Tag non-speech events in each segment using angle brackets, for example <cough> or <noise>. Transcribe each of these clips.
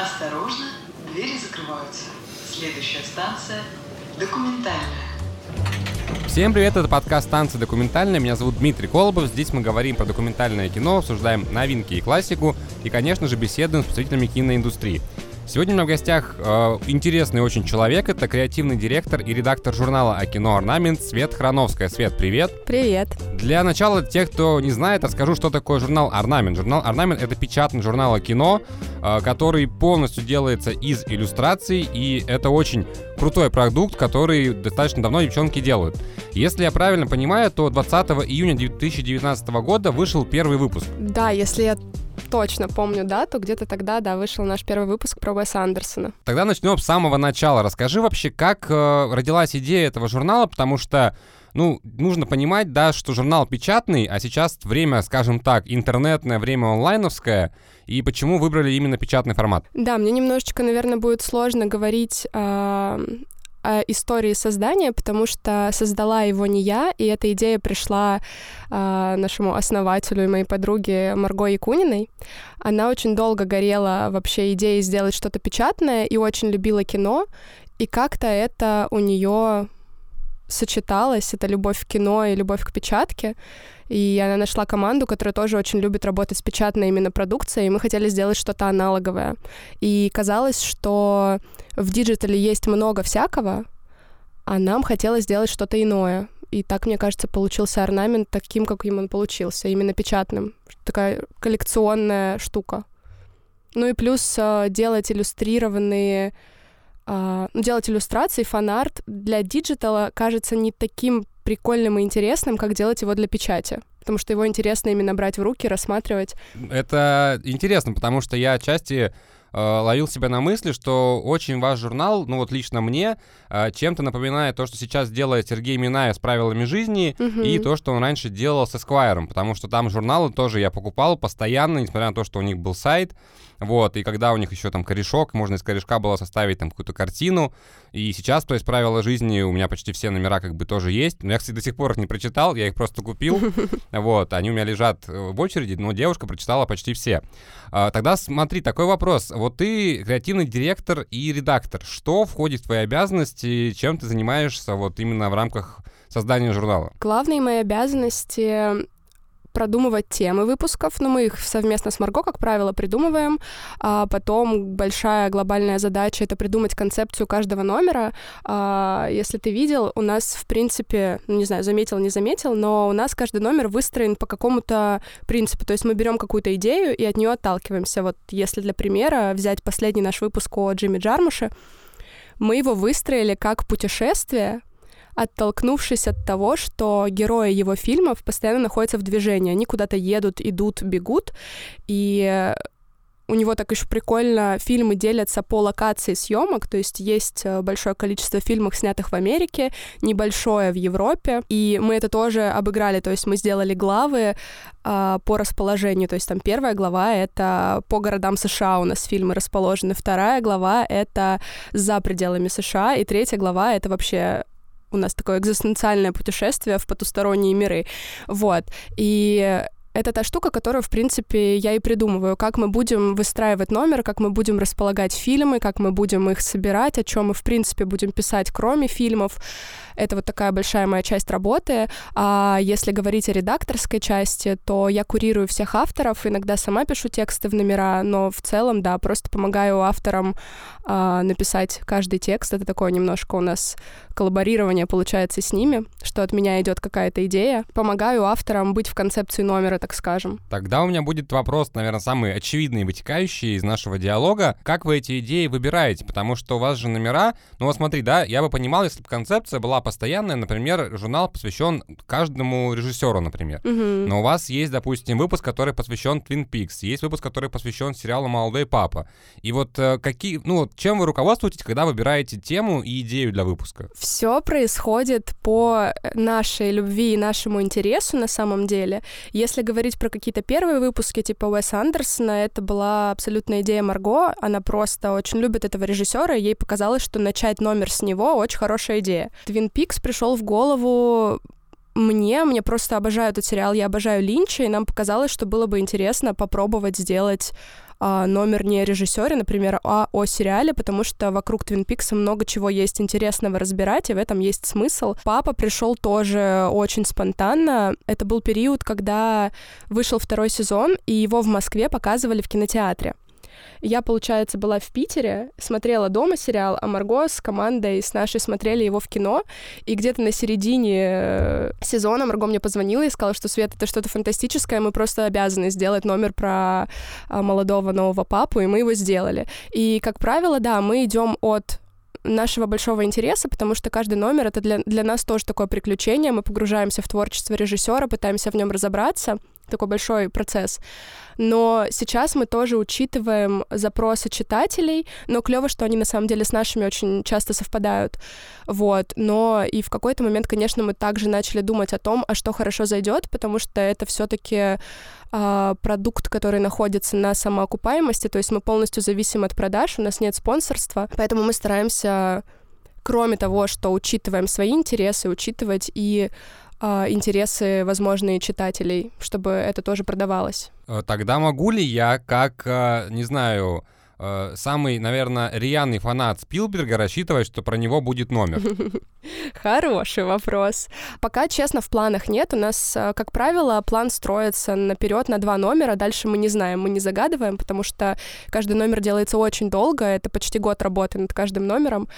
Осторожно, двери закрываются. Следующая станция – документальная. Всем привет, это подкаст «Танцы документальные». Меня зовут Дмитрий Колобов. Здесь мы говорим про документальное кино, обсуждаем новинки и классику, и, конечно же, беседуем с представителями киноиндустрии. Сегодня у меня в гостях э, интересный очень человек. Это креативный директор и редактор журнала о кино «Орнамент» Свет Храновская. Свет, привет. Привет. Для начала, тех, кто не знает, расскажу, что такое журнал «Орнамент». Журнал «Орнамент» — это печатный журнал о кино, э, который полностью делается из иллюстраций, и это очень крутой продукт, который достаточно давно девчонки делают. Если я правильно понимаю, то 20 июня 2019 года вышел первый выпуск. Да, если я точно помню дату, где-то тогда, да, вышел наш первый выпуск про Уэса Андерсона. Тогда начнем с самого начала. Расскажи вообще, как э, родилась идея этого журнала, потому что ну, нужно понимать, да, что журнал печатный, а сейчас время, скажем так, интернетное, время онлайновское, и почему выбрали именно печатный формат? Да, мне немножечко, наверное, будет сложно говорить э, э, истории создания, потому что создала его не я, и эта идея пришла э, нашему основателю и моей подруге Марго Якуниной. Она очень долго горела вообще идеей сделать что-то печатное и очень любила кино, и как-то это у нее сочеталось, это любовь к кино и любовь к печатке. И она нашла команду, которая тоже очень любит работать с печатной именно продукцией, и мы хотели сделать что-то аналоговое. И казалось, что в диджитале есть много всякого, а нам хотелось сделать что-то иное. И так, мне кажется, получился орнамент таким, каким он получился, именно печатным. Такая коллекционная штука. Ну и плюс э, делать иллюстрированные делать иллюстрации, фан-арт для диджитала кажется не таким прикольным и интересным, как делать его для печати. Потому что его интересно именно брать в руки, рассматривать. Это интересно, потому что я отчасти э, ловил себя на мысли, что очень ваш журнал, ну вот лично мне, э, чем-то напоминает то, что сейчас делает Сергей Минаев с правилами жизни, Мгм. и то, что он раньше делал с Esquire, потому что там журналы тоже я покупал постоянно, несмотря на то, что у них был сайт, вот, и когда у них еще там корешок, можно из корешка было составить там какую-то картину, и сейчас, то есть правила жизни у меня почти все номера как бы тоже есть, но я, кстати, до сих пор их не прочитал, я их просто купил, <laughs> вот, они у меня лежат э, в очереди, но девушка прочитала почти все. А, Тогда смотри, такой вопрос. Вот ты креативный директор и редактор. Что входит в твои обязанности, чем ты занимаешься вот именно в рамках создания журнала? Главные мои обязанности продумывать темы выпусков, но мы их совместно с Марго, как правило, придумываем. А потом большая глобальная задача — это придумать концепцию каждого номера. А, если ты видел, у нас, в принципе, ну, не знаю, заметил, не заметил, но у нас каждый номер выстроен по какому-то принципу. То есть мы берем какую-то идею и от нее отталкиваемся. Вот если для примера взять последний наш выпуск о Джимми Джармуше, мы его выстроили как путешествие, оттолкнувшись от того, что герои его фильмов постоянно находятся в движении. Они куда-то едут, идут, бегут. И у него так еще прикольно фильмы делятся по локации съемок, то есть есть э, большое количество фильмов, снятых в Америке, небольшое в Европе, и мы это тоже обыграли, то есть мы сделали главы а, по расположению, то есть там первая глава — это по городам США у нас фильмы расположены, вторая глава — это за пределами США, и третья глава — это вообще у нас такое экзистенциальное путешествие в потусторонние миры. Вот. И это та штука, которую, в принципе, я и придумываю, как мы будем выстраивать номер, как мы будем располагать фильмы, как мы будем их собирать, о чем мы, в принципе, будем писать, кроме фильмов. Это вот такая большая моя часть работы. А если говорить о редакторской части, то я курирую всех авторов, иногда сама пишу тексты в номера, но в целом, да, просто помогаю авторам а, написать каждый текст. Это такое немножко у нас коллаборирование получается с ними, что от меня идет какая-то идея. Помогаю авторам быть в концепции номера, так скажем. Тогда у меня будет вопрос, наверное, самый очевидный и вытекающий из нашего диалога. Как вы эти идеи выбираете? Потому что у вас же номера... Ну вот смотри, да, я бы понимал, если бы концепция была постоянная, например, журнал посвящен каждому режиссеру, например. Мгм. Но у вас есть, допустим, выпуск, который посвящен Twin Peaks, есть выпуск, который посвящен сериалу «Молодой папа». И вот э, какие, ну вот чем вы руководствуетесь, когда выбираете тему и идею для выпуска? Все происходит по нашей любви и нашему интересу на самом деле. Если говорить про какие-то первые выпуски типа Уэса Андерсона, это была абсолютная идея Марго. Она просто очень любит этого режиссера, и ей показалось, что начать номер с него очень хорошая идея. Твин Пикс пришел в голову мне, мне просто обожаю этот сериал, я обожаю Линча, и нам показалось, что было бы интересно попробовать сделать а, номер не о режиссере, например, а о сериале, потому что вокруг Твин Пикса много чего есть интересного разбирать, и в этом есть смысл. Папа пришел тоже очень спонтанно. Это был период, когда вышел второй сезон, и его в Москве показывали в кинотеатре. Я, получается, была в Питере, смотрела дома сериал, а Марго с командой, с нашей смотрели его в кино, и где-то на середине э, сезона Марго мне позвонила и сказала, что Свет, это что-то фантастическое, мы просто обязаны сделать номер про а, молодого нового папу, и мы его сделали. И, как правило, да, мы идем от нашего большого интереса, потому что каждый номер это для, для нас тоже такое приключение. Мы погружаемся в творчество режиссера, пытаемся в нем разобраться такой большой процесс. Но сейчас мы тоже учитываем запросы читателей, но клево, что они на самом деле с нашими очень часто совпадают. Вот. Но и в какой-то момент, конечно, мы также начали думать о том, а что хорошо зайдет, потому что это все-таки э, а, продукт, который находится на самоокупаемости, то есть мы полностью зависим от продаж, у нас нет спонсорства, поэтому мы стараемся кроме того, что учитываем свои интересы, учитывать и интересы возможные читателей, чтобы это тоже продавалось. Э, тогда могу ли я, как, э, не знаю, э, самый, наверное, рьяный фанат Спилберга рассчитывать, что про него будет номер? <laughs> Хороший вопрос. Пока, честно, в планах нет. У нас, как правило, план строится наперед на два номера. Дальше мы не знаем, мы не загадываем, потому что каждый номер делается очень долго. Это почти год работы над каждым номером.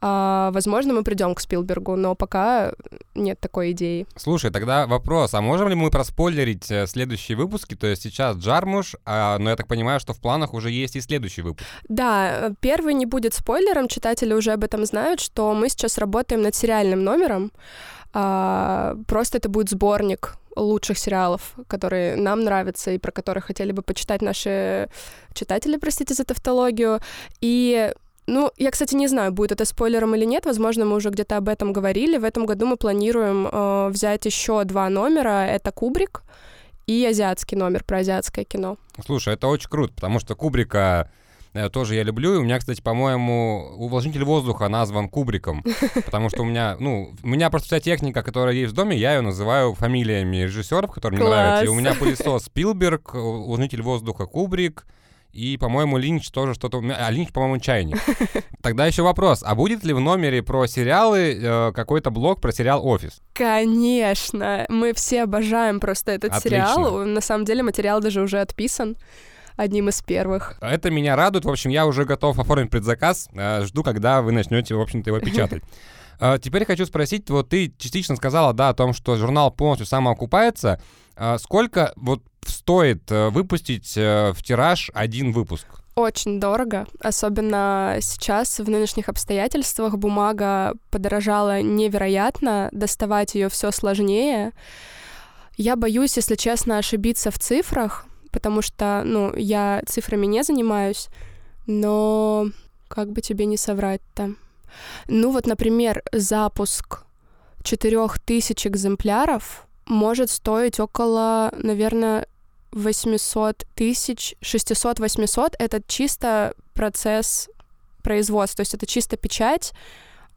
А, возможно, мы придем к Спилбергу, но пока нет такой идеи. Слушай, тогда вопрос, а можем ли мы проспойлерить э, следующие выпуски? То есть сейчас Джармуш, а, но я так понимаю, что в планах уже есть и следующий выпуск. Да, первый не будет спойлером, читатели уже об этом знают, что мы сейчас работаем над сериальным номером. А, просто это будет сборник лучших сериалов, которые нам нравятся и про которые хотели бы почитать наши читатели, простите за тавтологию. И ну, я, кстати, не знаю, будет это спойлером или нет. Возможно, мы уже где-то об этом говорили. В этом году мы планируем э, взять еще два номера. Это Кубрик и азиатский номер про азиатское кино. Слушай, это очень круто, потому что Кубрика э, тоже я люблю. И у меня, кстати, по-моему, увлажнитель воздуха назван Кубриком, <laughs> потому что у меня, ну, у меня просто вся техника, которая есть в доме, я ее называю фамилиями режиссеров, которые мне нравятся. И у меня пылесос Спилберг, увлажнитель воздуха Кубрик, и, по-моему, Линч тоже что-то... А Линч, по-моему, чайник. <laughs> Тогда еще вопрос. А будет ли в номере про сериалы э, какой-то блог про сериал «Офис»? Конечно. Мы все обожаем просто этот Отлично. сериал. На самом деле материал даже уже отписан одним из первых. Это меня радует. В общем, я уже готов оформить предзаказ. Э, жду, когда вы начнете, в общем-то, его печатать. <laughs> Э, теперь хочу спросить, вот ты частично сказала, да, о том, что журнал полностью самоокупается. Э, сколько вот стоит э, выпустить э, в тираж один выпуск? Очень дорого, особенно сейчас в нынешних обстоятельствах бумага подорожала невероятно, доставать ее все сложнее. Я боюсь, если честно, ошибиться в цифрах, потому что, ну, я цифрами не занимаюсь, но как бы тебе не соврать-то? Ну вот, например, запуск 4000 экземпляров может стоить около, наверное, 800 тысяч, 600-800 — это чисто процесс производства, то есть это чисто печать,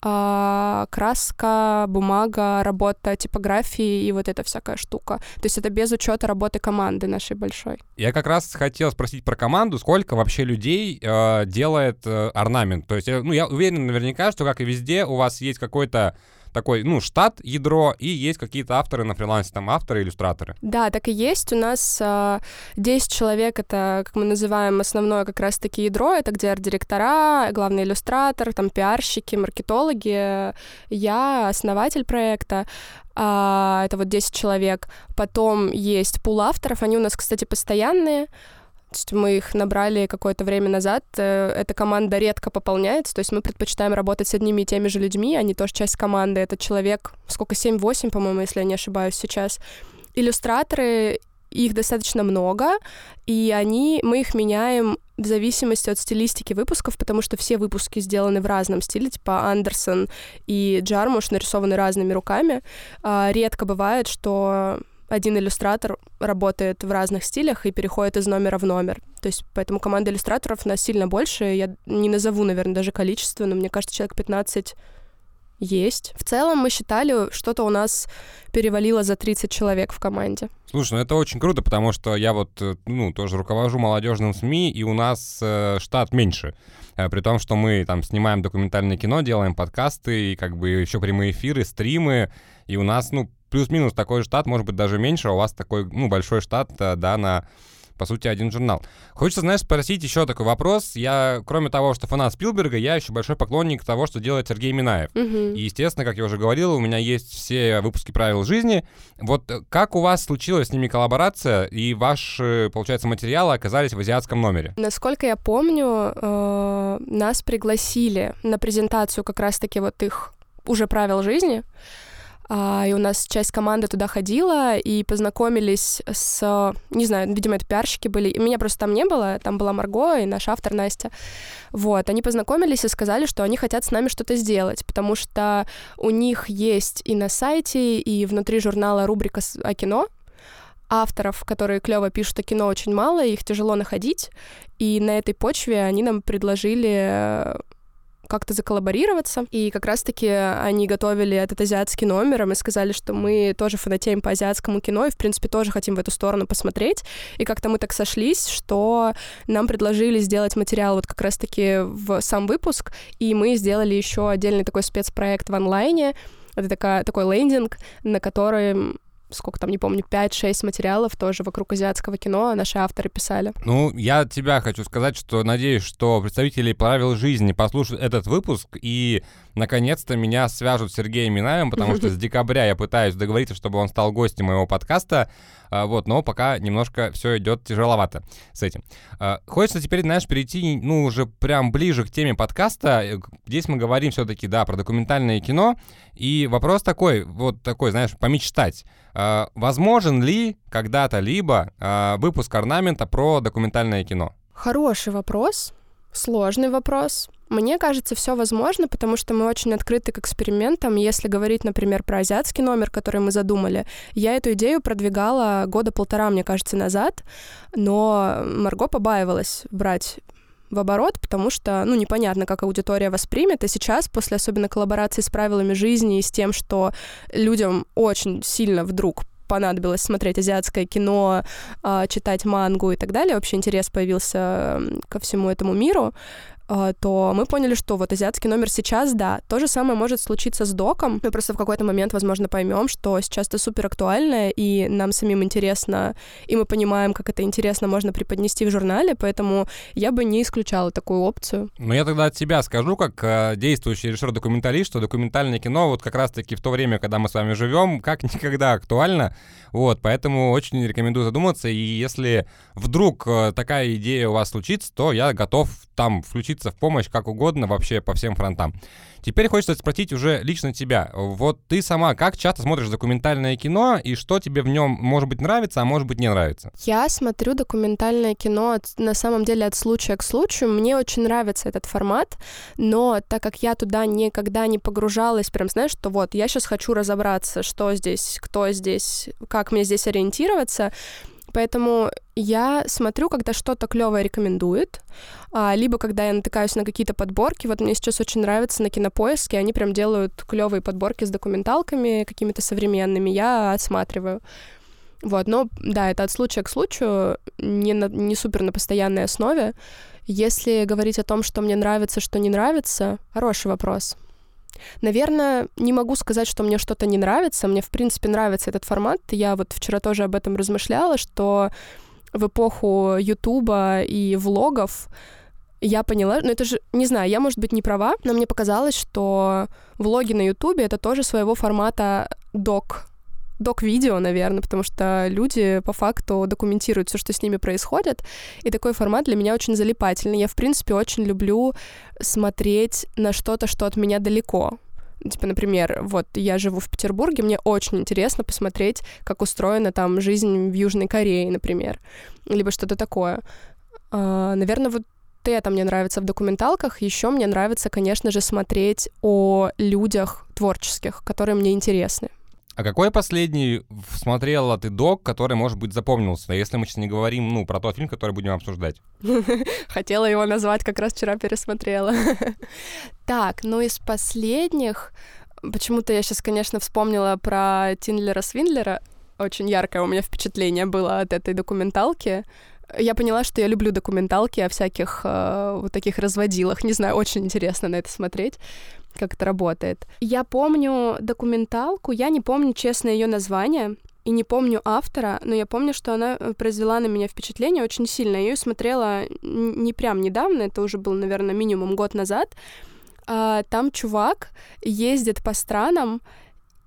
а, краска, бумага, работа типографии и вот эта всякая штука. То есть это без учета работы команды нашей большой. Я как раз хотел спросить про команду, сколько вообще людей э, делает э, орнамент. То есть, э, ну, я уверен наверняка, что, как и везде, у вас есть какой-то такой, ну, штат, ядро, и есть какие-то авторы на фрилансе, там авторы, иллюстраторы. Да, так и есть. У нас э, 10 человек, это, как мы называем, основное как раз-таки ядро, это где арт-директора, главный иллюстратор, там пиарщики, маркетологи, я основатель проекта, а, это вот 10 человек. Потом есть пул авторов, они у нас, кстати, постоянные, то есть мы их набрали какое-то время назад. Э, эта команда редко пополняется, то есть мы предпочитаем работать с одними и теми же людьми, они тоже часть команды. Это человек, сколько, 7-8, по-моему, если я не ошибаюсь сейчас. Иллюстраторы, их достаточно много, и они, мы их меняем в зависимости от стилистики выпусков, потому что все выпуски сделаны в разном стиле, типа Андерсон и Джармуш нарисованы разными руками. А, редко бывает, что один иллюстратор работает в разных стилях и переходит из номера в номер. То есть поэтому команда иллюстраторов у нас сильно больше. Я не назову, наверное, даже количество, но мне кажется, человек 15 есть. В целом мы считали, что-то у нас перевалило за 30 человек в команде. Слушай, ну это очень круто, потому что я вот, э, ну, тоже руковожу молодежным СМИ, и у нас э, штат меньше. Э, при том, что мы там снимаем документальное кино, делаем подкасты, и как бы еще прямые эфиры, стримы, и у нас, ну, плюс-минус такой штат, может быть, даже меньше, а у вас такой, ну, большой штат, э, да, на по сути, один журнал. Хочется, знаешь, спросить еще такой вопрос. Я, кроме того, что фанат Спилберга, я еще большой поклонник того, что делает Сергей Минаев. Мгм. И, естественно, как я уже говорил, у меня есть все выпуски правил жизни. Вот э, как у вас случилась с ними коллаборация, и ваши, получается, материалы оказались в азиатском номере? Насколько я помню, э, нас пригласили на презентацию как раз-таки вот их уже правил жизни. А, и у нас часть команды туда ходила и познакомились с, не знаю, видимо, это пиарщики были. Меня просто там не было, там была Марго и наш автор Настя. Вот, они познакомились и сказали, что они хотят с нами что-то сделать, потому что у них есть и на сайте, и внутри журнала рубрика о кино, авторов, которые клево пишут о кино, очень мало, их тяжело находить. И на этой почве они нам предложили э, как-то заколлаборироваться. И как раз-таки они готовили этот азиатский номер, и мы сказали, что мы тоже фанатеем по азиатскому кино, и, в принципе, тоже хотим в эту сторону посмотреть. И как-то мы так сошлись, что нам предложили сделать материал вот как раз-таки в сам выпуск, и мы сделали еще отдельный такой спецпроект в онлайне. Это такая, такой лендинг, на который сколько там, не помню, 5-6 материалов тоже вокруг азиатского кино наши авторы писали. Ну, я тебя хочу сказать, что надеюсь, что представители правил жизни послушают этот выпуск и наконец-то меня свяжут с Сергеем Минаевым, потому что с <laughs> декабря я пытаюсь договориться, чтобы он стал гостем моего подкаста, а, вот, но пока немножко все идет тяжеловато с этим. А, Хочется теперь, знаешь, перейти, ну, уже прям ближе к теме подкаста. Э, Здесь мы говорим все-таки, да, про документальное кино, и вопрос такой, вот такой, знаешь, помечтать. А, Возможен ли когда-то либо выпуск орнамента про документальное кино? Хороший вопрос, сложный вопрос. Мне кажется, все возможно, потому что мы очень открыты к экспериментам. Если говорить, например, про азиатский номер, который мы задумали, я эту идею продвигала года полтора, мне кажется, назад, но Марго побаивалась брать в оборот, потому что, ну, непонятно, как аудитория воспримет. И сейчас, после особенно коллаборации с правилами жизни и с тем, что людям очень сильно вдруг понадобилось смотреть азиатское кино, а, читать мангу и так далее, вообще интерес появился ко всему этому миру, а, то мы поняли, что вот азиатский номер сейчас, да, то же самое может случиться с доком. Мы просто в какой-то момент, возможно, поймем, что сейчас это супер актуально, и нам самим интересно, и мы понимаем, как это интересно можно преподнести в журнале, поэтому я бы не исключала такую опцию. Но я тогда от себя скажу, как э, действующий режиссер-документалист, что документальное кино вот как раз-таки в то время, когда мы с вами живем, как <laughs> никогда актуально. Вот, поэтому очень рекомендую задуматься. И если вдруг э, такая идея у вас случится, то я готов там включиться в помощь как угодно вообще по всем фронтам. Теперь хочется спросить уже лично тебя. Вот ты сама как часто смотришь документальное кино и что тебе в нем, может быть, нравится, а может быть, не нравится? Я смотрю документальное кино от- на самом деле от случая к случаю. Мне очень нравится этот формат, но так как я туда никогда не погружалась, прям знаешь, что вот я сейчас хочу разобраться, что здесь, кто здесь, как мне здесь ориентироваться, Поэтому я смотрю, когда что-то клевое рекомендует, а, либо когда я натыкаюсь на какие-то подборки. Вот мне сейчас очень нравится на кинопоиске, они прям делают клевые подборки с документалками какими-то современными. Я отсматриваю. Вот, но да, это от случая к случаю, не, на, не супер на постоянной основе. Если говорить о том, что мне нравится, что не нравится, хороший вопрос. Наверное, не могу сказать, что мне что-то не нравится. Мне, в принципе, нравится этот формат. Я вот вчера тоже об этом размышляла, что в эпоху Ютуба и влогов я поняла, ну это же, не знаю, я, может быть, не права, но мне показалось, что влоги на Ютубе — это тоже своего формата док, док-видео, наверное, потому что люди по факту документируют все, что с ними происходит, и такой формат для меня очень залипательный. Я, в принципе, очень люблю смотреть на что-то, что от меня далеко. Типа, например, вот я живу в Петербурге, мне очень интересно посмотреть, как устроена там жизнь в Южной Корее, например, либо что-то такое. А, наверное, вот это мне нравится в документалках. Еще мне нравится, конечно же, смотреть о людях творческих, которые мне интересны. А какой последний смотрела ты док, который, может быть, запомнился? Если мы сейчас не говорим, ну, про тот фильм, который будем обсуждать. <laughs> Хотела его назвать, как раз вчера пересмотрела. <laughs> Так, ну из последних Почему-то я сейчас, конечно, вспомнила про Тиндлера Свиндлера. Очень яркое у меня впечатление было от этой документалки. Я поняла, что я люблю документалки о всяких э, вот таких разводилах. Не знаю, очень интересно на это смотреть как это работает. Я помню документалку, я не помню, честно, ее название и не помню автора, но я помню, что она э, произвела на меня впечатление очень сильно. Я ее смотрела не прям недавно, это уже был, наверное, минимум год назад. А, там чувак ездит по странам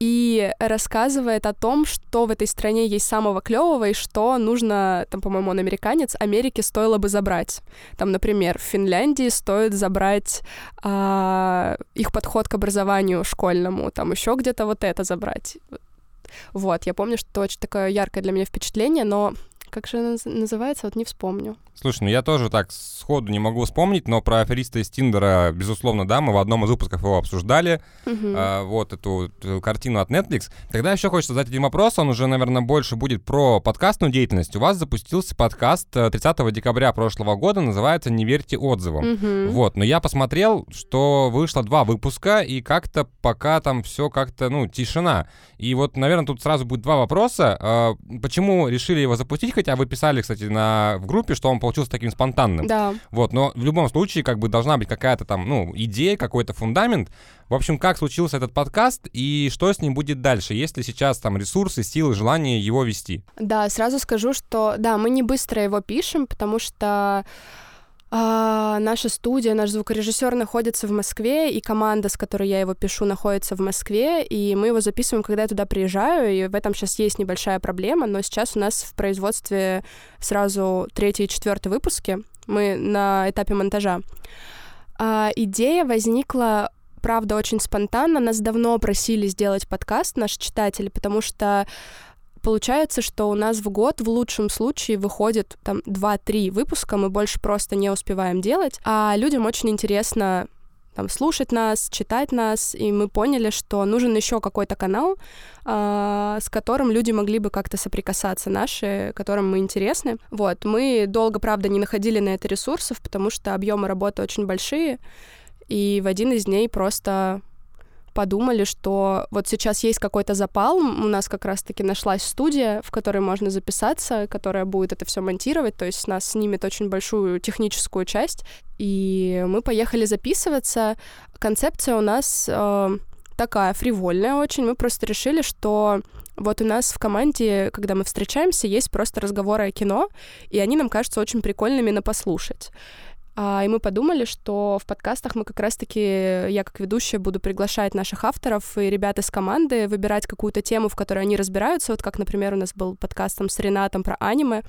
и рассказывает о том, что в этой стране есть самого клевого и что нужно, там, по-моему, он американец, Америке стоило бы забрать. Там, например, в Финляндии стоит забрать а, их подход к образованию школьному, там еще где-то вот это забрать. Вот, я помню, что очень такое яркое для меня впечатление, но как же она называется, вот не вспомню. Слушай, ну я тоже так сходу не могу вспомнить, но про афериста из Тиндера, безусловно, да, мы в одном из выпусков его обсуждали, uh-huh. а, вот эту, эту картину от Netflix. Тогда еще хочется задать один вопрос, он уже, наверное, больше будет про подкастную деятельность. У вас запустился подкаст 30 э, декабря прошлого года, называется «Не верьте отзывам». Uh-huh. Вот, но я посмотрел, что вышло два выпуска, и как-то пока там все как-то, ну, тишина. И вот, наверное, тут сразу будет два вопроса. А, почему решили его запустить, хотя вы писали, кстати, на, в группе, что он получился таким спонтанным. Да. Вот, но в любом случае, как бы должна быть какая-то там, ну, идея, какой-то фундамент. В общем, как случился этот подкаст и что с ним будет дальше? Есть ли сейчас там ресурсы, силы, желание его вести? Да, сразу скажу, что да, мы не быстро его пишем, потому что а, наша студия, наш звукорежиссер находится в Москве, и команда, с которой я его пишу, находится в Москве, и мы его записываем, когда я туда приезжаю, и в этом сейчас есть небольшая проблема, но сейчас у нас в производстве сразу третий и четвертый выпуски, мы на этапе монтажа. А, идея возникла правда, очень спонтанно. Нас давно просили сделать подкаст, наши читатели, потому что получается, что у нас в год в лучшем случае выходит там 2-3 выпуска, мы больше просто не успеваем делать, а людям очень интересно там, слушать нас, читать нас, и мы поняли, что нужен еще какой-то канал, э, с которым люди могли бы как-то соприкасаться, наши, которым мы интересны. Вот, мы долго, правда, не находили на это ресурсов, потому что объемы работы очень большие, и в один из дней просто подумали, что вот сейчас есть какой-то запал, у нас как раз-таки нашлась студия, в которой можно записаться, которая будет это все монтировать, то есть нас снимет очень большую техническую часть, и мы поехали записываться. Концепция у нас э, такая фривольная очень, мы просто решили, что вот у нас в команде, когда мы встречаемся, есть просто разговоры о кино, и они нам кажутся очень прикольными на послушать. А, и мы подумали, что в подкастах мы как раз-таки, я как ведущая буду приглашать наших авторов и ребят из команды выбирать какую-то тему, в которой они разбираются. Вот как, например, у нас был подкаст там с Ренатом про аниме.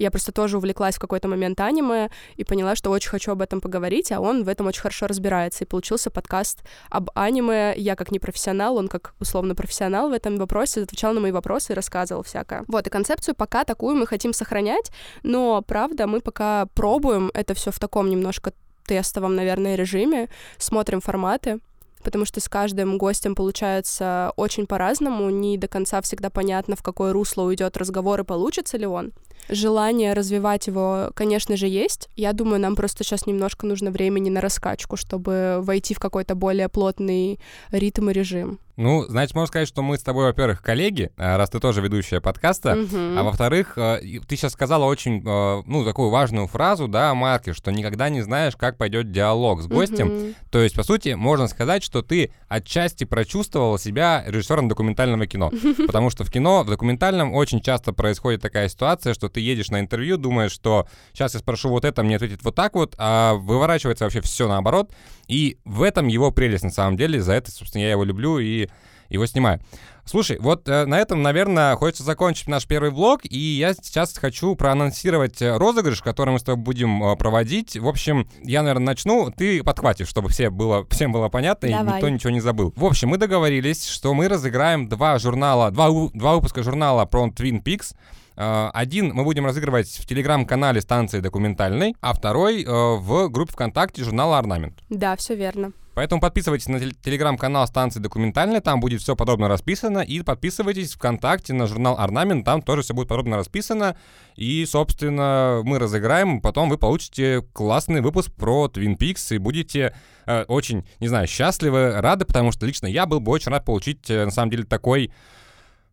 Я просто тоже увлеклась в какой-то момент аниме и поняла, что очень хочу об этом поговорить, а он в этом очень хорошо разбирается. И получился подкаст об аниме. Я как непрофессионал, он как условно профессионал в этом вопросе, отвечал на мои вопросы и рассказывал всякое. Вот, и концепцию пока такую мы хотим сохранять, но, правда, мы пока пробуем это все в таком немножко тестовом, наверное, режиме, смотрим форматы, потому что с каждым гостем получается очень по-разному, не до конца всегда понятно, в какое русло уйдет разговор и получится ли он. Желание развивать его, конечно же, есть. Я думаю, нам просто сейчас немножко нужно времени на раскачку, чтобы войти в какой-то более плотный ритм и режим. Ну, значит, можно сказать, что мы с тобой, во-первых, коллеги, а, раз ты тоже ведущая подкаста, uh-huh. а во-вторых, э, ты сейчас сказала очень, э, ну, такую важную фразу, да, Марке, что никогда не знаешь, как пойдет диалог с гостем. Uh-huh. То есть, по сути, можно сказать, что ты отчасти прочувствовала себя режиссером документального кино. <laughs> Потому что в кино, в документальном очень часто происходит такая ситуация, что ты едешь на интервью, думаешь, что сейчас я спрошу вот это, мне ответит вот так вот, а выворачивается вообще все наоборот. И в этом его прелесть, на самом деле. За это, собственно, я его люблю и его снимаю. Слушай, вот э, на этом, наверное, хочется закончить наш первый влог, и я сейчас хочу проанонсировать э, розыгрыш, который мы с тобой будем э, проводить. В общем, я, наверное, начну, ты подхватишь, чтобы все было, всем было понятно Давай. и никто ничего не забыл. В общем, мы договорились, что мы разыграем два журнала, два, два выпуска журнала про Twin Peaks. Э, один мы будем разыгрывать в телеграм-канале станции документальной, а второй э, в группе ВКонтакте журнала «Орнамент». Да, все верно. Поэтому подписывайтесь на телеграм-канал станции документальная, там будет все подробно расписано, и подписывайтесь ВКонтакте на журнал Орнамент, там тоже все будет подробно расписано, и, собственно, мы разыграем, потом вы получите классный выпуск про Twin Peaks и будете э, очень, не знаю, счастливы, рады, потому что лично я был бы очень рад получить, э, на самом деле, такой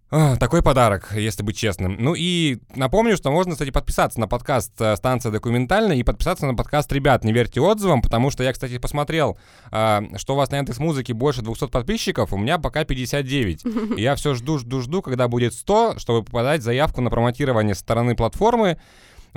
такой подарок, если быть честным. Ну и напомню, что можно, кстати, подписаться на подкаст э, «Станция документальная» и подписаться на подкаст «Ребят, не верьте отзывам», потому что я, кстати, посмотрел, э, что у вас на Яндекс Музыке больше 200 подписчиков, у меня пока 59. И <laughs> я все жду, жду, жду, когда будет 100, чтобы подать заявку на промотирование со стороны платформы.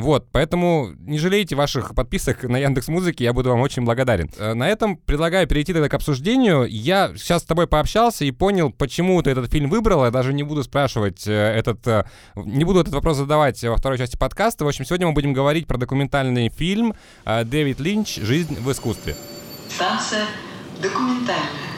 Вот, поэтому не жалейте ваших подписок на Яндекс Музыке, я буду вам очень благодарен. Э, на этом предлагаю перейти тогда к обсуждению. Я сейчас с тобой пообщался и понял, почему ты этот фильм выбрал. Я даже не буду спрашивать э, этот... Э, не буду этот вопрос задавать во второй части подкаста. В общем, сегодня мы будем говорить про документальный фильм Дэвид Линч «Жизнь в искусстве». Станция документальная.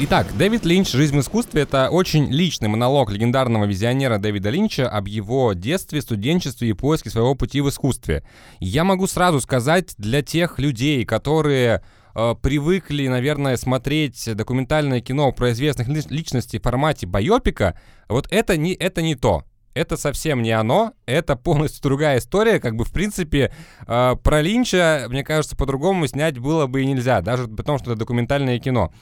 Итак, Дэвид Линч «Жизнь в искусстве» — это очень личный монолог легендарного визионера Дэвида Линча об его детстве, студенчестве и поиске своего пути в искусстве. Я могу сразу сказать для тех людей, которые э, привыкли, наверное, смотреть документальное кино про известных личностей в формате байопика, вот это не, это не то это совсем не оно, это полностью другая история, как бы, в принципе, э, про Линча, мне кажется, по-другому снять было бы и нельзя, даже потому что это документальное кино.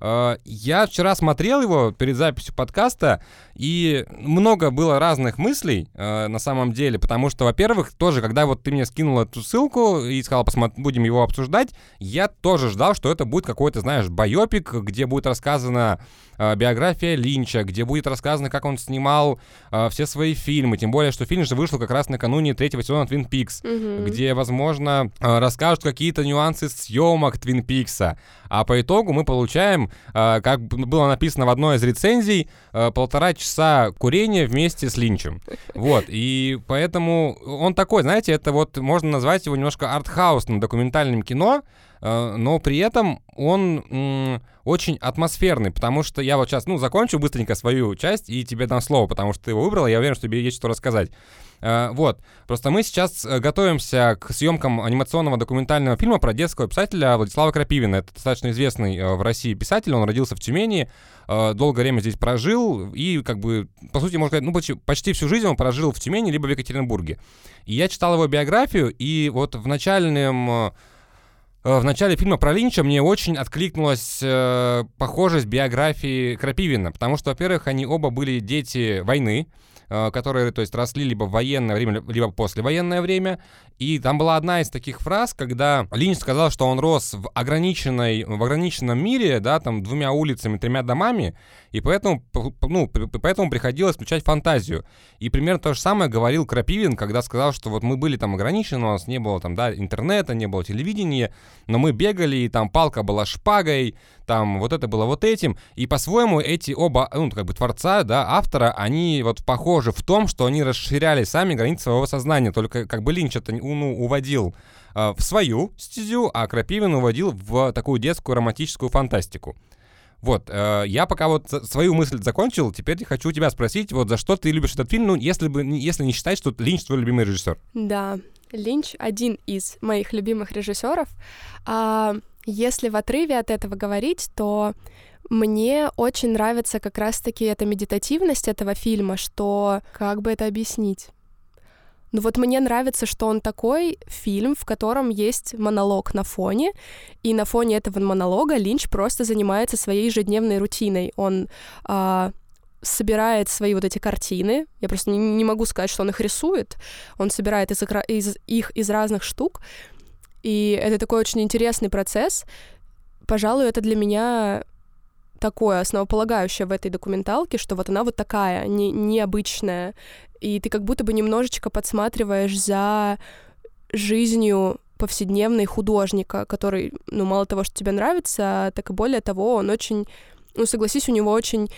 Э, я вчера смотрел его перед записью подкаста, и много было разных мыслей э, на самом деле, потому что, во-первых, тоже, когда вот ты мне скинул эту ссылку и сказал, будем его обсуждать, я тоже ждал, что это будет какой-то, знаешь, байопик, где будет рассказана э, биография Линча, где будет рассказано, как он снимал э, все свои фильмы, тем более, что фильм же вышел как раз накануне третьего сезона Twin Peaks, mm-hmm. где, возможно, э, расскажут какие-то нюансы съемок Twin Peaks, а по итогу мы получаем, э, как было написано в одной из рецензий, э, полтора часа курения вместе с Линчем. Вот, и поэтому он такой, знаете, это вот можно назвать его немножко артхаусным документальным кино, э, но при этом он очень атмосферный, потому что я вот сейчас, ну, закончу быстренько свою часть и тебе дам слово, потому что ты его выбрал, я уверен, что тебе есть что рассказать. Э, вот. Просто мы сейчас э, готовимся к съемкам анимационного документального фильма про детского писателя Владислава Крапивина. Это достаточно известный э, в России писатель. Он родился в Тюмени, долгое время здесь прожил и, как бы, по сути, можно сказать, ну, почти, почти всю жизнь он прожил в Тюмени либо в Екатеринбурге. И я читал его биографию, и вот в начальном в начале фильма про Линча мне очень откликнулась э, похожесть биографии Крапивина, потому что, во-первых, они оба были дети войны, Э, которые, то есть, росли либо в военное время, либо послевоенное время. И там была одна из таких фраз, когда Линч сказал, что он рос в, ограниченной, в ограниченном мире, да, там, двумя улицами, тремя домами, и поэтому, ну, поэтому приходилось включать фантазию. И примерно то же самое говорил Крапивин, когда сказал, что вот мы были там ограничены, у нас не было там, да, интернета, не было телевидения, но мы бегали, и там палка была шпагой, там вот это было вот этим. И по-своему эти оба, ну, как бы творца, да, автора, они вот похожи в том, что они расширяли сами границы своего сознания, только как бы Линч это, ну, уводил э, в свою стезю, а Крапивин уводил в такую детскую романтическую фантастику. Вот, э, я пока вот свою мысль закончил, теперь хочу тебя спросить, вот за что ты любишь этот фильм, ну, если, бы, если не считать, что Линч твой любимый режиссер. Да, Линч один из моих любимых режиссеров. А если в отрыве от этого говорить, то мне очень нравится как раз-таки эта медитативность этого фильма, что как бы это объяснить? Ну вот мне нравится, что он такой фильм, в котором есть монолог на фоне, и на фоне этого монолога Линч просто занимается своей ежедневной рутиной. Он а, собирает свои вот эти картины. Я просто не, не могу сказать, что он их рисует. Он собирает из, из, их из разных штук. И это такой очень интересный процесс. Пожалуй, это для меня такое основополагающее в этой документалке, что вот она вот такая, не, необычная, и ты как будто бы немножечко подсматриваешь за жизнью повседневной художника, который, ну, мало того, что тебе нравится, так и более того, он очень, ну, согласись, у него очень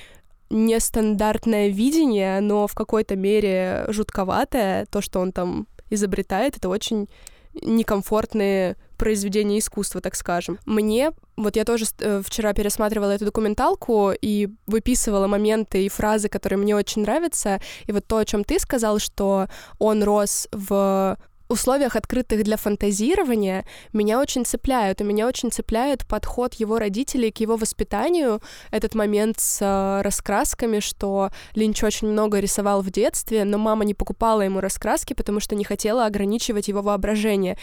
нестандартное видение, но в какой-то мере жутковатое. То, что он там изобретает, это очень некомфортные произведения искусства, так скажем. Мне, вот я тоже э, вчера пересматривала эту документалку и выписывала моменты и фразы, которые мне очень нравятся. И вот то, о чем ты сказал, что он рос в условиях, открытых для фантазирования, меня очень цепляют. И меня очень цепляет подход его родителей к его воспитанию. Этот момент с э, раскрасками, что Линч очень много рисовал в детстве, но мама не покупала ему раскраски, потому что не хотела ограничивать его воображение.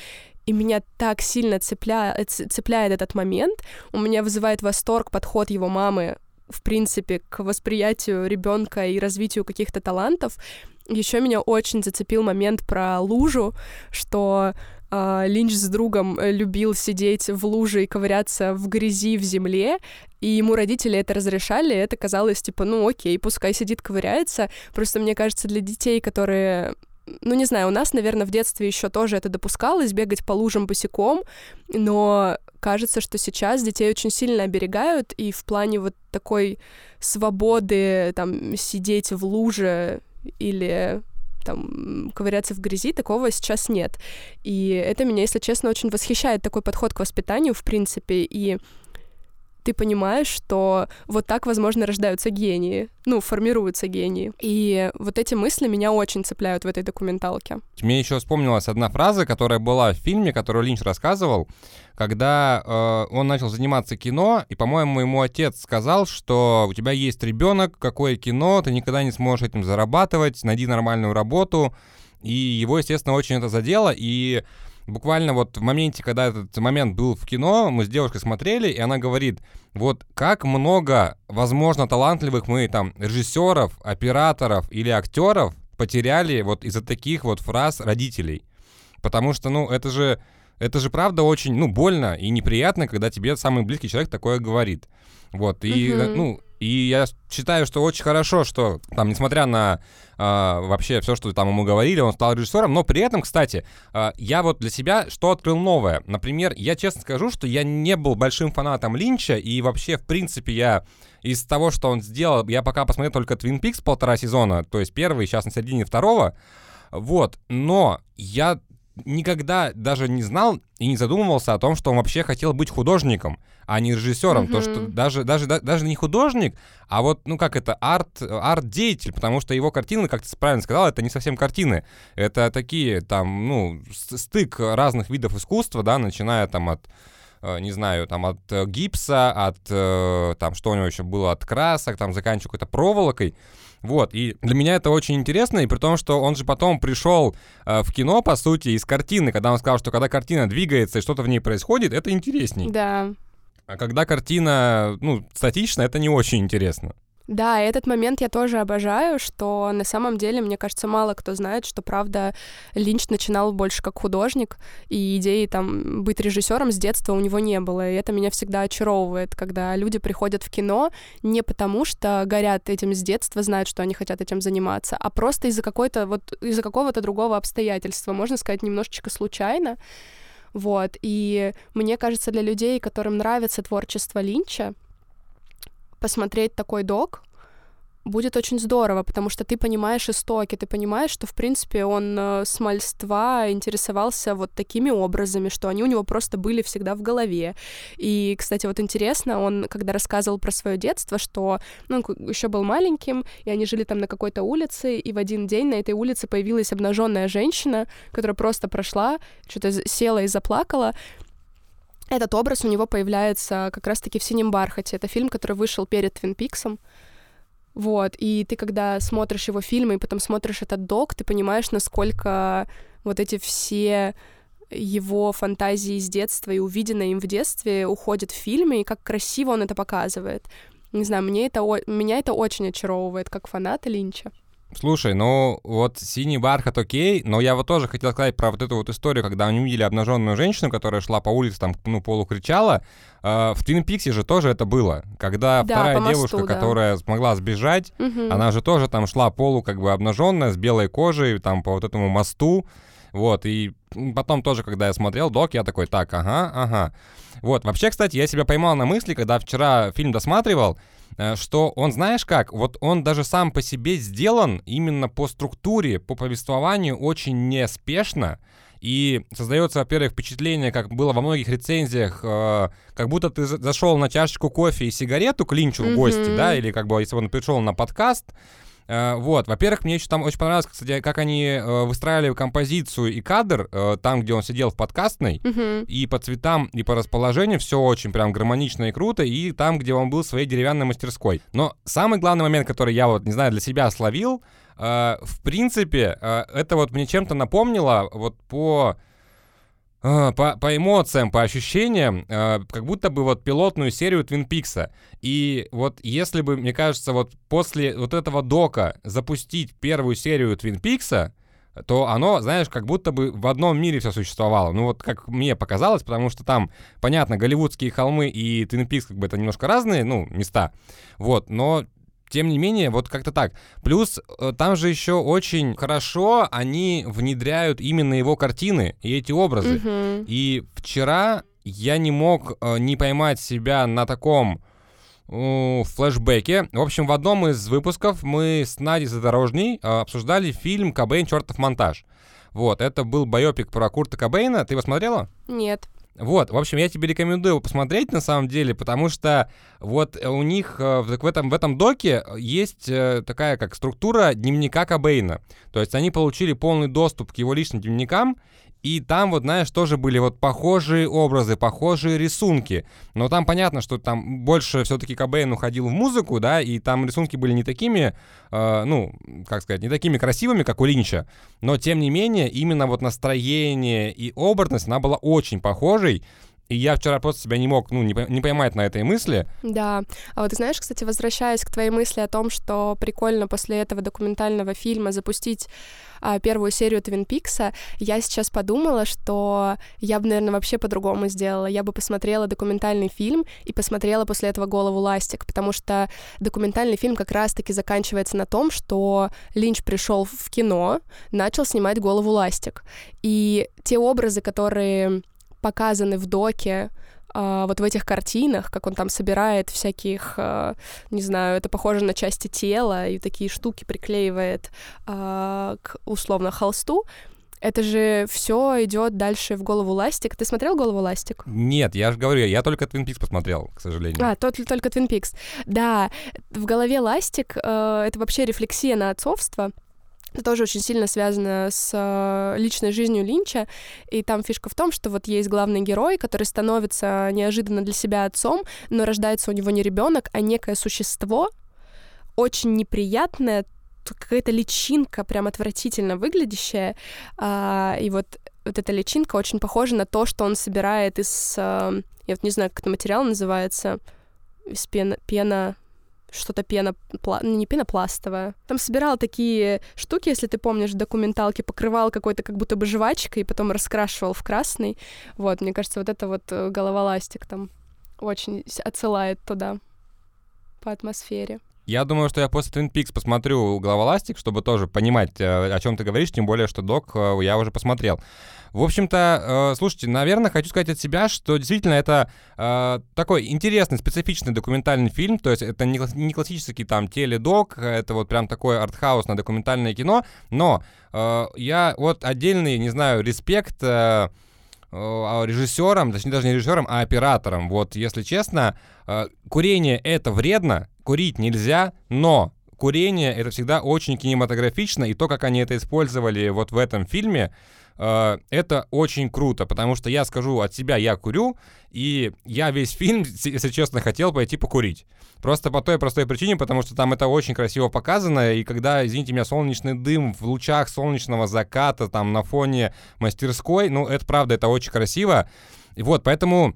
И меня так сильно цепляет, цепляет этот момент. У меня вызывает восторг подход его мамы в принципе, к восприятию ребенка и развитию каких-то талантов. Еще меня очень зацепил момент про лужу, что Uh, Линч с другом э, любил сидеть в луже и ковыряться в грязи в земле, и ему родители это разрешали, и это казалось, типа, ну окей, пускай сидит, ковыряется. Просто мне кажется, для детей, которые ну, не знаю, у нас, наверное, в детстве еще тоже это допускалось, бегать по лужам босиком, но кажется, что сейчас детей очень сильно оберегают, и в плане вот такой свободы, там, сидеть в луже или там ковыряться в грязи, такого сейчас нет. И это меня, если честно, очень восхищает такой подход к воспитанию, в принципе, и ты понимаешь, что вот так, возможно, рождаются гении, ну, формируются гении. И вот эти мысли меня очень цепляют в этой документалке. Мне еще вспомнилась одна фраза, которая была в фильме, которую Линч рассказывал, когда э, он начал заниматься кино, и, по-моему, ему отец сказал, что у тебя есть ребенок, какое кино, ты никогда не сможешь этим зарабатывать, найди нормальную работу. И его, естественно, очень это задело, и буквально вот в моменте, когда этот момент был в кино, мы с девушкой смотрели, и она говорит, вот как много, возможно, талантливых мы там режиссеров, операторов или актеров потеряли вот из-за таких вот фраз родителей. Потому что, ну, это же, это же правда очень, ну, больно и неприятно, когда тебе самый близкий человек такое говорит. Вот, и, угу. ну, и я считаю, что очень хорошо, что там, несмотря на э, вообще все, что там ему говорили, он стал режиссером. Но при этом, кстати, э, я вот для себя что открыл новое. Например, я честно скажу, что я не был большим фанатом Линча, и вообще, в принципе, я из того, что он сделал, я пока посмотрел только Twin Peaks полтора сезона, то есть первый, сейчас на середине второго. Вот, но я никогда даже не знал и не задумывался о том, что он вообще хотел быть художником, а не режиссером. Mm-hmm. То, что даже, даже, даже не художник, а вот, ну как это, арт, арт-деятель, потому что его картины, как ты правильно сказал, это не совсем картины. Это такие, там, ну, стык разных видов искусства, да, начиная там от э, не знаю, там от э, гипса, от э, там что у него еще было, от красок, там заканчивая какой-то проволокой. Вот, и для меня это очень интересно, и при том, что он же потом пришел э, в кино, по сути, из картины, когда он сказал, что когда картина двигается и что-то в ней происходит, это интересней. Да. А когда картина, ну, статична, это не очень интересно. Да, этот момент я тоже обожаю, что на самом деле, мне кажется, мало кто знает, что, правда, Линч начинал больше как художник, и идеи там быть режиссером с детства у него не было. И это меня всегда очаровывает, когда люди приходят в кино не потому, что горят этим с детства, знают, что они хотят этим заниматься, а просто из-за какой-то вот из-за какого-то другого обстоятельства, можно сказать, немножечко случайно. Вот, и мне кажется, для людей, которым нравится творчество Линча, посмотреть такой док будет очень здорово, потому что ты понимаешь истоки, ты понимаешь, что, в принципе, он э, с мальства интересовался вот такими образами, что они у него просто были всегда в голове. И, кстати, вот интересно, он, когда рассказывал про свое детство, что, ну, еще был маленьким, и они жили там на какой-то улице, и в один день на этой улице появилась обнаженная женщина, которая просто прошла, что-то села и заплакала, этот образ у него появляется как раз-таки в «Синем бархате». Это фильм, который вышел перед «Твин Пиксом». Вот, и ты, когда смотришь его фильмы и потом смотришь этот док, ты понимаешь, насколько вот эти все его фантазии из детства и увиденное им в детстве уходят в фильмы, и как красиво он это показывает. Не знаю, мне это, меня это очень очаровывает, как фаната Линча. Слушай, ну вот синий бархат окей, но я вот тоже хотел сказать про вот эту вот историю, когда они увидели обнаженную женщину, которая шла по улице, там, ну, полукричала. Э, в Твин Пиксе же тоже это было. Когда да, вторая мосту, девушка, да. которая смогла сбежать, угу. она же тоже там шла полу как бы обнаженная, с белой кожей, там по вот этому мосту. Вот, и потом тоже, когда я смотрел док, я такой, так, ага, ага. Вот, вообще, кстати, я себя поймал на мысли, когда вчера фильм досматривал, что он, знаешь как, вот он даже сам по себе сделан именно по структуре, по повествованию очень неспешно, и создается, во-первых, впечатление, как было во многих рецензиях, э, как будто ты зашел на чашечку кофе и сигарету к Линчу в гости, mm-hmm. да, или как бы если он пришел на подкаст, Э, вот, во-первых, мне еще там очень понравилось, кстати, как они э, выстраивали композицию и кадр, э, там, где он сидел в подкастной, Мгм. и по цветам, и по расположению все очень прям гармонично и круто, и там, где он был в своей деревянной мастерской. Но самый главный момент, который я вот, не знаю, для себя словил, э, в принципе, э, это вот мне чем-то напомнило вот по... э, По, по эмоциям, по ощущениям, э, как будто бы вот пилотную серию Твин Пикса. И вот если бы, мне кажется, вот после вот этого дока запустить первую серию Твин Пикса, то оно, знаешь, как будто бы в одном мире все существовало. Ну вот как мне показалось, потому что там, понятно, голливудские холмы и Твин Пикс как бы это немножко разные, ну, места. Вот, но тем не менее, вот как-то так. Плюс э, там же еще очень хорошо они внедряют именно его картины и эти образы. Мгм. И вчера я не мог э, не поймать себя на таком флешбеке. В общем, в одном из выпусков мы с Надей Задорожней э, обсуждали фильм «Кобейн. Чертов монтаж». Вот, это был байопик про Курта Кобейна. Ты его смотрела? Нет. Вот, в общем, я тебе рекомендую посмотреть на самом деле, потому что вот э, у них э, в этом, в этом доке есть э, такая как структура дневника Кобейна. То есть они получили полный доступ к его личным дневникам, и там вот, знаешь, тоже были вот похожие образы, похожие рисунки. Но там понятно, что там больше все-таки Кобейн уходил в музыку, да, и там рисунки были не такими, э, ну, как сказать, не такими красивыми, как у Линча. Но, тем не менее, именно вот настроение и образность, она была очень похожей. И я вчера просто себя не мог, ну, не, не поймать на этой мысли. Да. А вот ты знаешь, кстати, возвращаясь к твоей мысли о том, что прикольно после этого документального фильма запустить а, первую серию Твин Пикса, я сейчас подумала, что я бы, наверное, вообще по-другому сделала. Я бы посмотрела документальный фильм и посмотрела после этого «Голову ластик», потому что документальный фильм как раз-таки заканчивается на том, что Линч пришел в кино, начал снимать «Голову ластик». И те образы, которые показаны в доке, а, вот в этих картинах, как он там собирает всяких, а, не знаю, это похоже на части тела, и такие штуки приклеивает а, к условно холсту. Это же все идет дальше в голову ластик. Ты смотрел голову ластик? Нет, я же говорю, я только Твин Пикс посмотрел, к сожалению. А, тот, только Твин Пикс. Да, в голове ластик э, это вообще рефлексия на отцовство. Это тоже очень сильно связано с э, личной жизнью Линча. И там фишка в том, что вот есть главный герой, который становится неожиданно для себя отцом, но рождается у него не ребенок, а некое существо, очень неприятное, какая-то личинка, прям отвратительно выглядящая. А, и вот, вот эта личинка очень похожа на то, что он собирает из... э, я вот не знаю, как это материал называется. Из пена... пена что-то пена, ну, не пенопластовая. Там собирал такие штуки, если ты помнишь, в документалке, покрывал какой-то как будто бы жвачкой и потом раскрашивал в красный. Вот, мне кажется, вот это вот э, головоластик там очень отсылает туда по атмосфере. Я думаю, что я после Twin Peaks посмотрю «Головоластик», чтобы тоже понимать, э, о чем ты говоришь, тем более, что док э, я уже посмотрел. В общем-то, э, слушайте, наверное, хочу сказать от себя, что действительно это такой интересный, специфичный документальный фильм, то есть это не, класс- не классический там теледок, это вот прям такое артхаусное документальное кино, но я вот отдельный, не знаю, респект э, режиссерам, точнее даже не режиссерам, а операторам. Вот, если честно, э, курение это вредно, курить нельзя, но курение это всегда очень кинематографично, и то, как они это использовали вот в этом фильме, это очень круто, потому что я скажу от себя, я курю, и я весь фильм, <laughs> если честно, хотел пойти покурить. Просто по той простой причине, потому что там это очень красиво показано, и когда, извините меня, солнечный дым в лучах солнечного заката, там на фоне мастерской, ну, это правда, это очень красиво. И вот, поэтому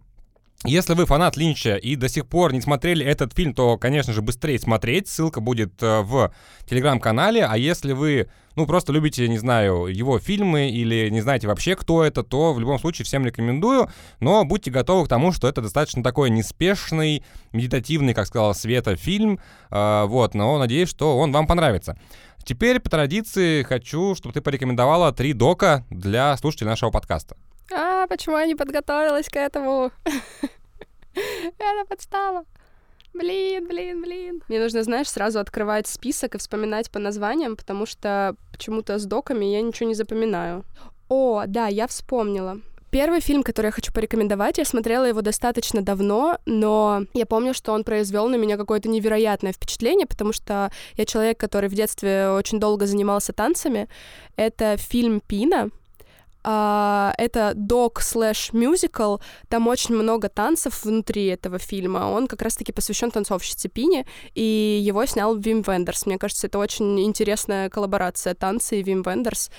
если вы фанат Линча и до сих пор не смотрели этот фильм, то, конечно же, быстрее смотреть. Ссылка будет э, в телеграм-канале. А если вы, ну, просто любите, не знаю, его фильмы или не знаете вообще, кто это, то в любом случае всем рекомендую. Но будьте готовы к тому, что это достаточно такой неспешный, медитативный, как сказала Света, фильм. Э, вот, но надеюсь, что он вам понравится. Теперь, по традиции, хочу, чтобы ты порекомендовала три дока для слушателей нашего подкаста. А, почему я не подготовилась к этому? <laughs> Это подстава. Блин, блин, блин. Мне нужно, знаешь, сразу открывать список и вспоминать по названиям, потому что почему-то с доками я ничего не запоминаю. О, да, я вспомнила. Первый фильм, который я хочу порекомендовать, я смотрела его достаточно давно, но я помню, что он произвел на меня какое-то невероятное впечатление, потому что я человек, который в детстве очень долго занимался танцами. Это фильм «Пина», Uh, это док слэш мюзикл, там очень много танцев внутри этого фильма. Он как раз-таки посвящен танцовщице Пине, и его снял Вим Вендерс. Мне кажется, это очень интересная коллаборация танцы и Вим Вендерс.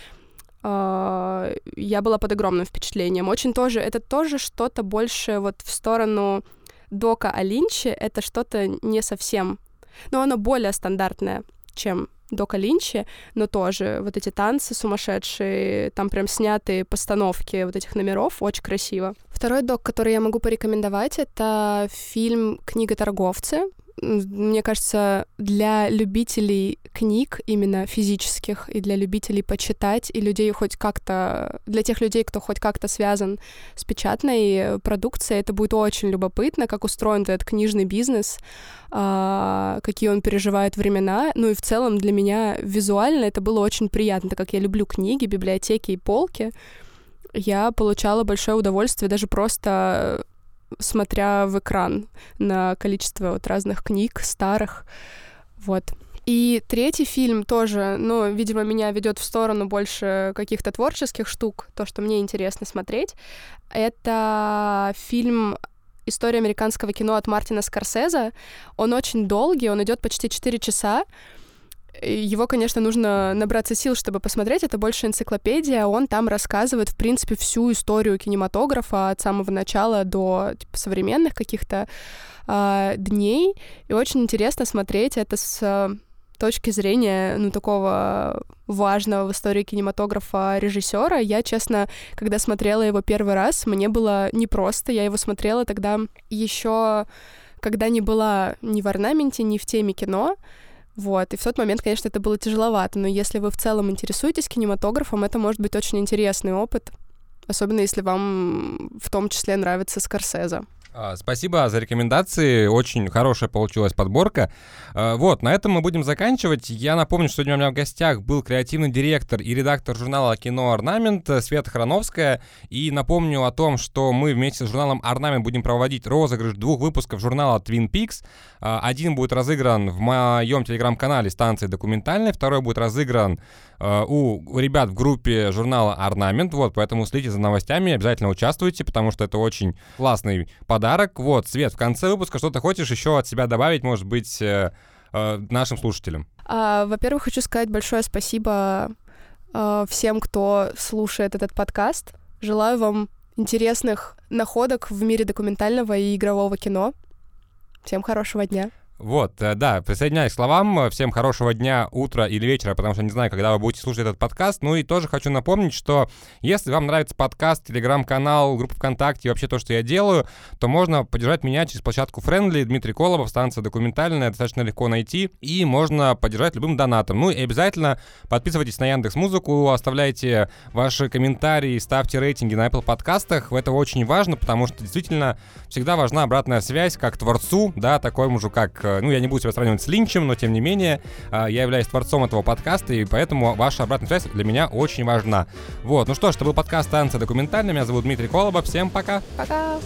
Uh, я была под огромным впечатлением. Очень тоже, это тоже что-то больше вот в сторону дока о Линче, это что-то не совсем... Но оно более стандартное, чем Дока Линчи, но тоже вот эти танцы сумасшедшие, там прям снятые постановки вот этих номеров, очень красиво. Второй док, который я могу порекомендовать, это фильм «Книга торговцы», мне кажется, для любителей книг именно физических и для любителей почитать и людей хоть как-то, для тех людей, кто хоть как-то связан с печатной продукцией, это будет очень любопытно, как устроен этот книжный бизнес, а, какие он переживает времена. Ну и в целом для меня визуально это было очень приятно, так как я люблю книги, библиотеки и полки я получала большое удовольствие даже просто смотря в экран на количество вот разных книг старых. Вот. И третий фильм тоже, ну, видимо, меня ведет в сторону больше каких-то творческих штук, то, что мне интересно смотреть. Это фильм «История американского кино» от Мартина Скорсезе. Он очень долгий, он идет почти 4 часа. Его, конечно, нужно набраться сил, чтобы посмотреть. Это больше энциклопедия. Он там рассказывает, в принципе, всю историю кинематографа от самого начала до типа, современных каких-то э, дней. И очень интересно смотреть это с э, точки зрения, ну, такого важного в истории кинематографа режиссера. Я, честно, когда смотрела его первый раз, мне было непросто. Я его смотрела тогда еще, когда не была ни в орнаменте, ни в теме кино. Вот, и в тот момент, конечно, это было тяжеловато, но если вы в целом интересуетесь кинематографом, это может быть очень интересный опыт, особенно если вам в том числе нравится Скорсезе. А, спасибо за рекомендации, очень хорошая получилась подборка. А, вот, на этом мы будем заканчивать. Я напомню, что сегодня у меня в гостях был креативный директор и редактор журнала «Кино Орнамент» Света Храновская. И напомню о том, что мы вместе с журналом «Орнамент» будем проводить розыгрыш двух выпусков журнала Twin Peaks. А, один будет разыгран в моем телеграм-канале станции документальной, второй будет разыгран у ребят в группе журнала «Орнамент». Вот, поэтому следите за новостями, обязательно участвуйте, потому что это очень классный подарок подарок. Вот, Свет, в конце выпуска что ты хочешь еще от себя добавить, может быть, э, э, нашим слушателям? А, во-первых, хочу сказать большое спасибо э, всем, кто слушает этот подкаст. Желаю вам интересных находок в мире документального и игрового кино. Всем хорошего дня. Вот, э, да, присоединяюсь к словам. Всем хорошего дня, утра или вечера, потому что не знаю, когда вы будете слушать этот подкаст. Ну и тоже хочу напомнить, что если вам нравится подкаст, телеграм-канал, группа ВКонтакте и вообще то, что я делаю, то можно поддержать меня через площадку Friendly. Дмитрий Колобов, станция документальная, достаточно легко найти. И можно поддержать любым донатом. Ну и обязательно подписывайтесь на Яндекс Музыку, оставляйте ваши комментарии, ставьте рейтинги на Apple подкастах. Это очень важно, потому что действительно всегда важна обратная связь как творцу, да, такому же, как Э, ну, я не буду себя сравнивать с Линчем, но тем не менее, э, я являюсь творцом этого подкаста, и поэтому ваша обратная связь для меня очень важна. Вот, ну что ж, это был подкаст «Танцы документальные», меня зовут Дмитрий Колоба, всем пока! Пока!